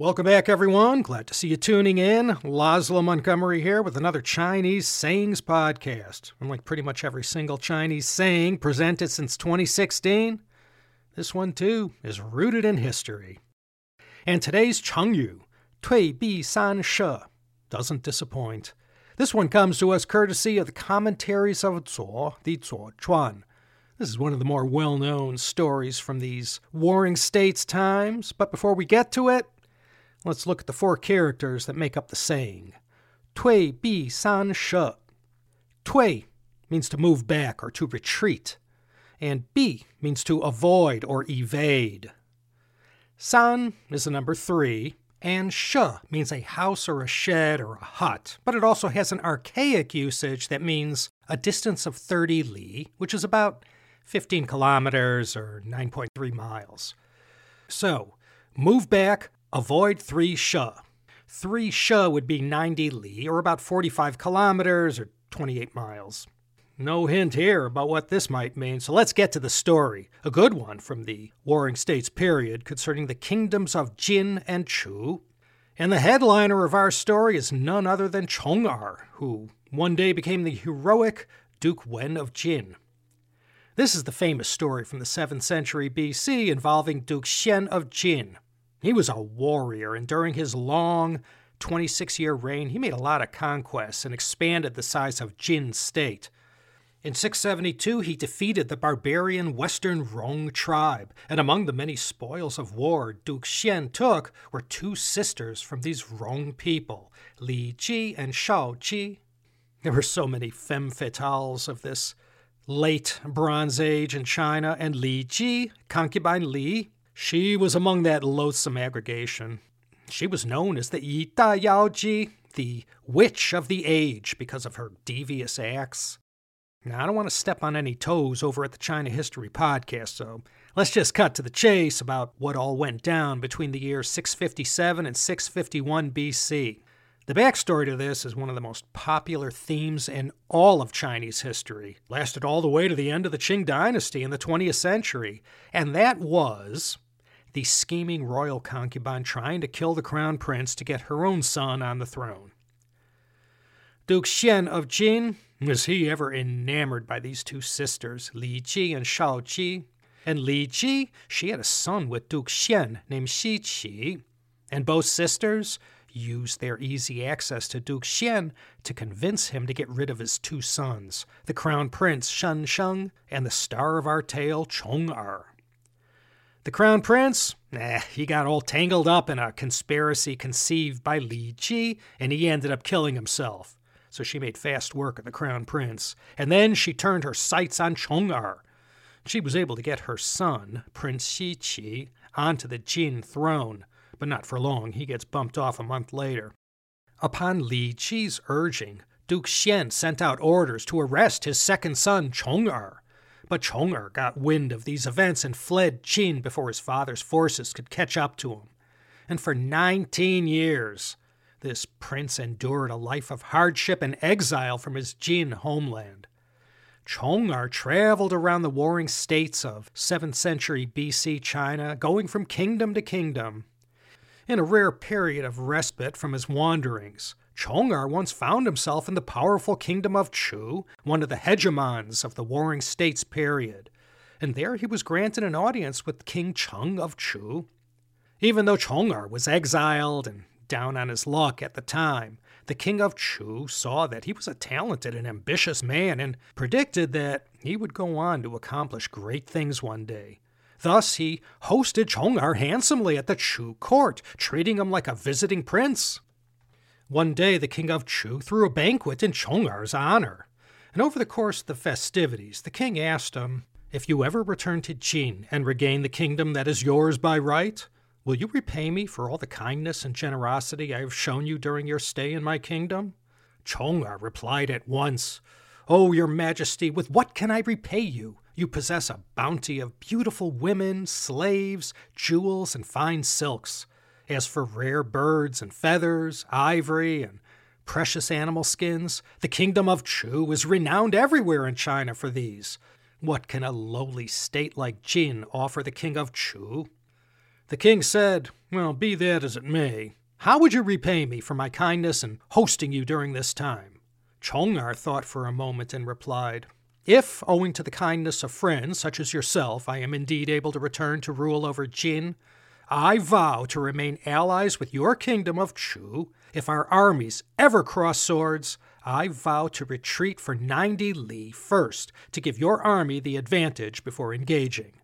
Welcome back, everyone. Glad to see you tuning in. Laszlo Montgomery here with another Chinese Sayings podcast. Unlike pretty much every single Chinese saying presented since 2016, this one too is rooted in history. And today's Chengyu, Tui Bi San She, doesn't disappoint. This one comes to us courtesy of the commentaries of Zuo, the Zuo Chuan. This is one of the more well known stories from these warring states times, but before we get to it, Let's look at the four characters that make up the saying. Tui bi san she. Tui means to move back or to retreat, and bi means to avoid or evade. San is the number three, and she means a house or a shed or a hut, but it also has an archaic usage that means a distance of 30 li, which is about 15 kilometers or 9.3 miles. So, move back, Avoid three she. Three she would be 90 li, or about 45 kilometers, or 28 miles. No hint here about what this might mean, so let's get to the story. A good one from the Warring States period concerning the kingdoms of Jin and Chu. And the headliner of our story is none other than Chong'er, who one day became the heroic Duke Wen of Jin. This is the famous story from the 7th century BC involving Duke Xian of Jin. He was a warrior, and during his long 26 year reign, he made a lot of conquests and expanded the size of Jin state. In 672, he defeated the barbarian Western Rong tribe, and among the many spoils of war Duke Xian took were two sisters from these Rong people, Li Ji and Shao Ji. There were so many femme fatales of this late Bronze Age in China, and Li Ji, concubine Li, she was among that loathsome aggregation. She was known as the Yi Yaoji, the witch of the age, because of her devious acts. Now, I don't want to step on any toes over at the China History podcast, so let's just cut to the chase about what all went down between the years 657 and 651 BC. The backstory to this is one of the most popular themes in all of Chinese history. Lasted all the way to the end of the Qing dynasty in the 20th century, and that was the scheming royal concubine trying to kill the crown prince to get her own son on the throne. Duke Xian of Jin, was he ever enamored by these two sisters, Li Ji and Shao Ji? And Li Ji, she had a son with Duke Xian named Xi Qi, and both sisters used their easy access to Duke Xian to convince him to get rid of his two sons, the crown prince Shen Sheng and the star of our tale Chong'er. The crown prince? Eh, he got all tangled up in a conspiracy conceived by Li Ji, and he ended up killing himself. So she made fast work of the crown prince, and then she turned her sights on Chong'er. She was able to get her son, Prince Xi Qi, onto the Jin throne, but not for long. He gets bumped off a month later. Upon Li Ji's urging, Duke Xian sent out orders to arrest his second son, Chong'er. But Chong'er got wind of these events and fled Jin before his father's forces could catch up to him. And for 19 years, this prince endured a life of hardship and exile from his Jin homeland. Chong'er traveled around the warring states of 7th century BC China, going from kingdom to kingdom. In a rare period of respite from his wanderings, Chong'er once found himself in the powerful kingdom of Chu, one of the hegemons of the Warring States period, and there he was granted an audience with King Cheng of Chu. Even though Chong'er was exiled and down on his luck at the time, the king of Chu saw that he was a talented and ambitious man and predicted that he would go on to accomplish great things one day. Thus, he hosted Chong'er handsomely at the Chu court, treating him like a visiting prince. One day the king of Chu threw a banquet in Chong'er's honor, and over the course of the festivities, the king asked him, If you ever return to Jin and regain the kingdom that is yours by right, will you repay me for all the kindness and generosity I have shown you during your stay in my kingdom? Chong'er replied at once, Oh, your majesty, with what can I repay you? You possess a bounty of beautiful women, slaves, jewels, and fine silks. As for rare birds and feathers, ivory, and precious animal skins, the kingdom of Chu is renowned everywhere in China for these. What can a lowly state like Jin offer the king of Chu? The king said, Well, be that as it may, how would you repay me for my kindness in hosting you during this time? Chong'er thought for a moment and replied, If, owing to the kindness of friends such as yourself, I am indeed able to return to rule over Jin, I vow to remain allies with your kingdom of Chu. If our armies ever cross swords, I vow to retreat for 90 li first, to give your army the advantage before engaging.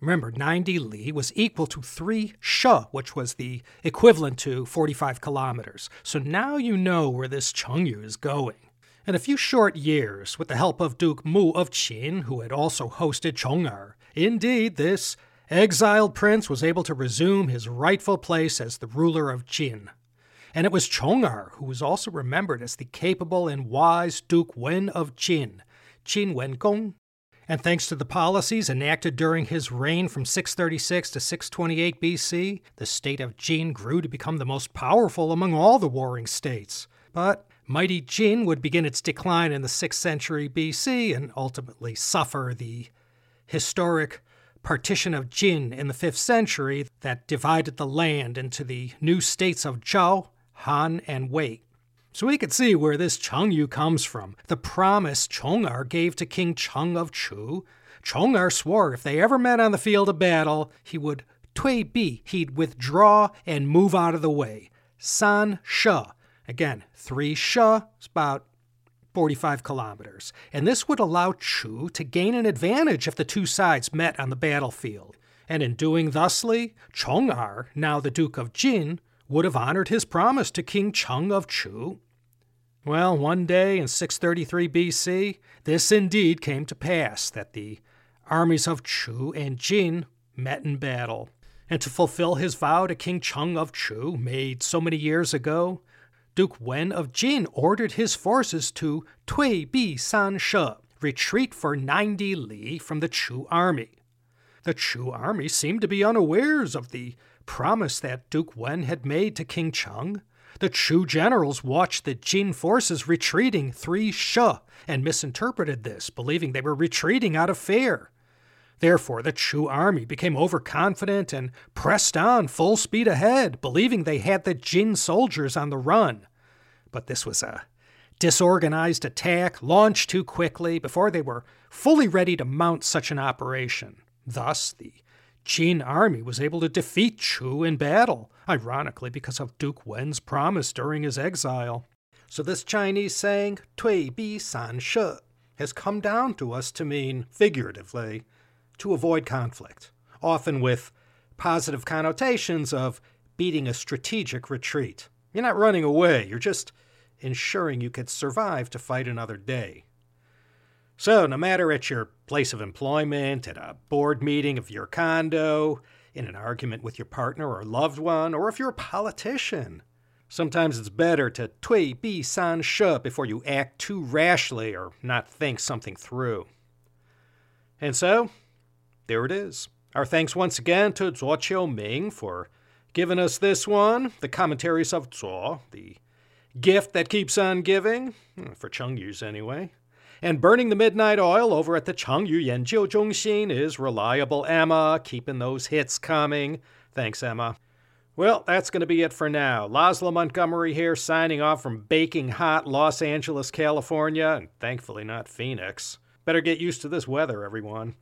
Remember, 90 li was equal to 3 she, which was the equivalent to 45 kilometers. So now you know where this Chengyu is going. In a few short years, with the help of Duke Mu of Qin, who had also hosted Chong'er, indeed, this exiled prince was able to resume his rightful place as the ruler of Jin. And it was Chong'er who was also remembered as the capable and wise Duke Wen of Jin Wen Gong, and thanks to the policies enacted during his reign from 636 to 628 BC, the state of Jin grew to become the most powerful among all the warring states. But mighty Jin would begin its decline in the 6th century BC and ultimately suffer the historic partition of Jin in the 5th century that divided the land into the new states of Zhao, Han, and Wei. So we could see where this Chengyu comes from. The promise Chong'er gave to King Cheng of Chu. Chong'er swore if they ever met on the field of battle, he would Tui Bi, he'd withdraw and move out of the way. San She. Again, three She is about 45 kilometers. And this would allow Chu to gain an advantage if the two sides met on the battlefield. And in doing thusly, Chong'er, now the Duke of Jin, would have honored his promise to King Cheng of Chu well, one day in 633 BC, this indeed came to pass that the armies of Chu and Jin met in battle. And to fulfill his vow to King Cheng of Chu, made so many years ago, Duke Wen of Jin ordered his forces to Tui Bi San She, retreat for 90 li from the Chu army. The Chu army seemed to be unawares of the promise that Duke Wen had made to King Cheng, the Chu generals watched the Jin forces retreating three She and misinterpreted this, believing they were retreating out of fear. Therefore, the Chu army became overconfident and pressed on full speed ahead, believing they had the Jin soldiers on the run. But this was a disorganized attack launched too quickly before they were fully ready to mount such an operation. Thus, the Jin army was able to defeat Chu in battle, ironically because of Duke Wen's promise during his exile. So this Chinese saying, Tui Bi San She, has come down to us to mean, figuratively, to avoid conflict, often with positive connotations of beating a strategic retreat. You're not running away, you're just ensuring you could survive to fight another day. So, no matter at your place of employment, at a board meeting of your condo, in an argument with your partner or loved one, or if you're a politician, sometimes it's better to tui bi san she before you act too rashly or not think something through. And so, there it is. Our thanks once again to Zuo Qiu Ming for giving us this one, the commentaries of Zuo, the gift that keeps on giving, hmm, for Chengyus anyway. And burning the midnight oil over at the Chengyu Yanjiu Zhongxin is reliable Emma, keeping those hits coming. Thanks, Emma. Well, that's going to be it for now. Laszlo Montgomery here, signing off from baking hot Los Angeles, California, and thankfully not Phoenix. Better get used to this weather, everyone.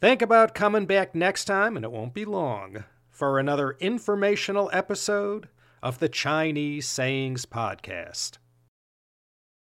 Think about coming back next time, and it won't be long, for another informational episode of the Chinese Sayings Podcast.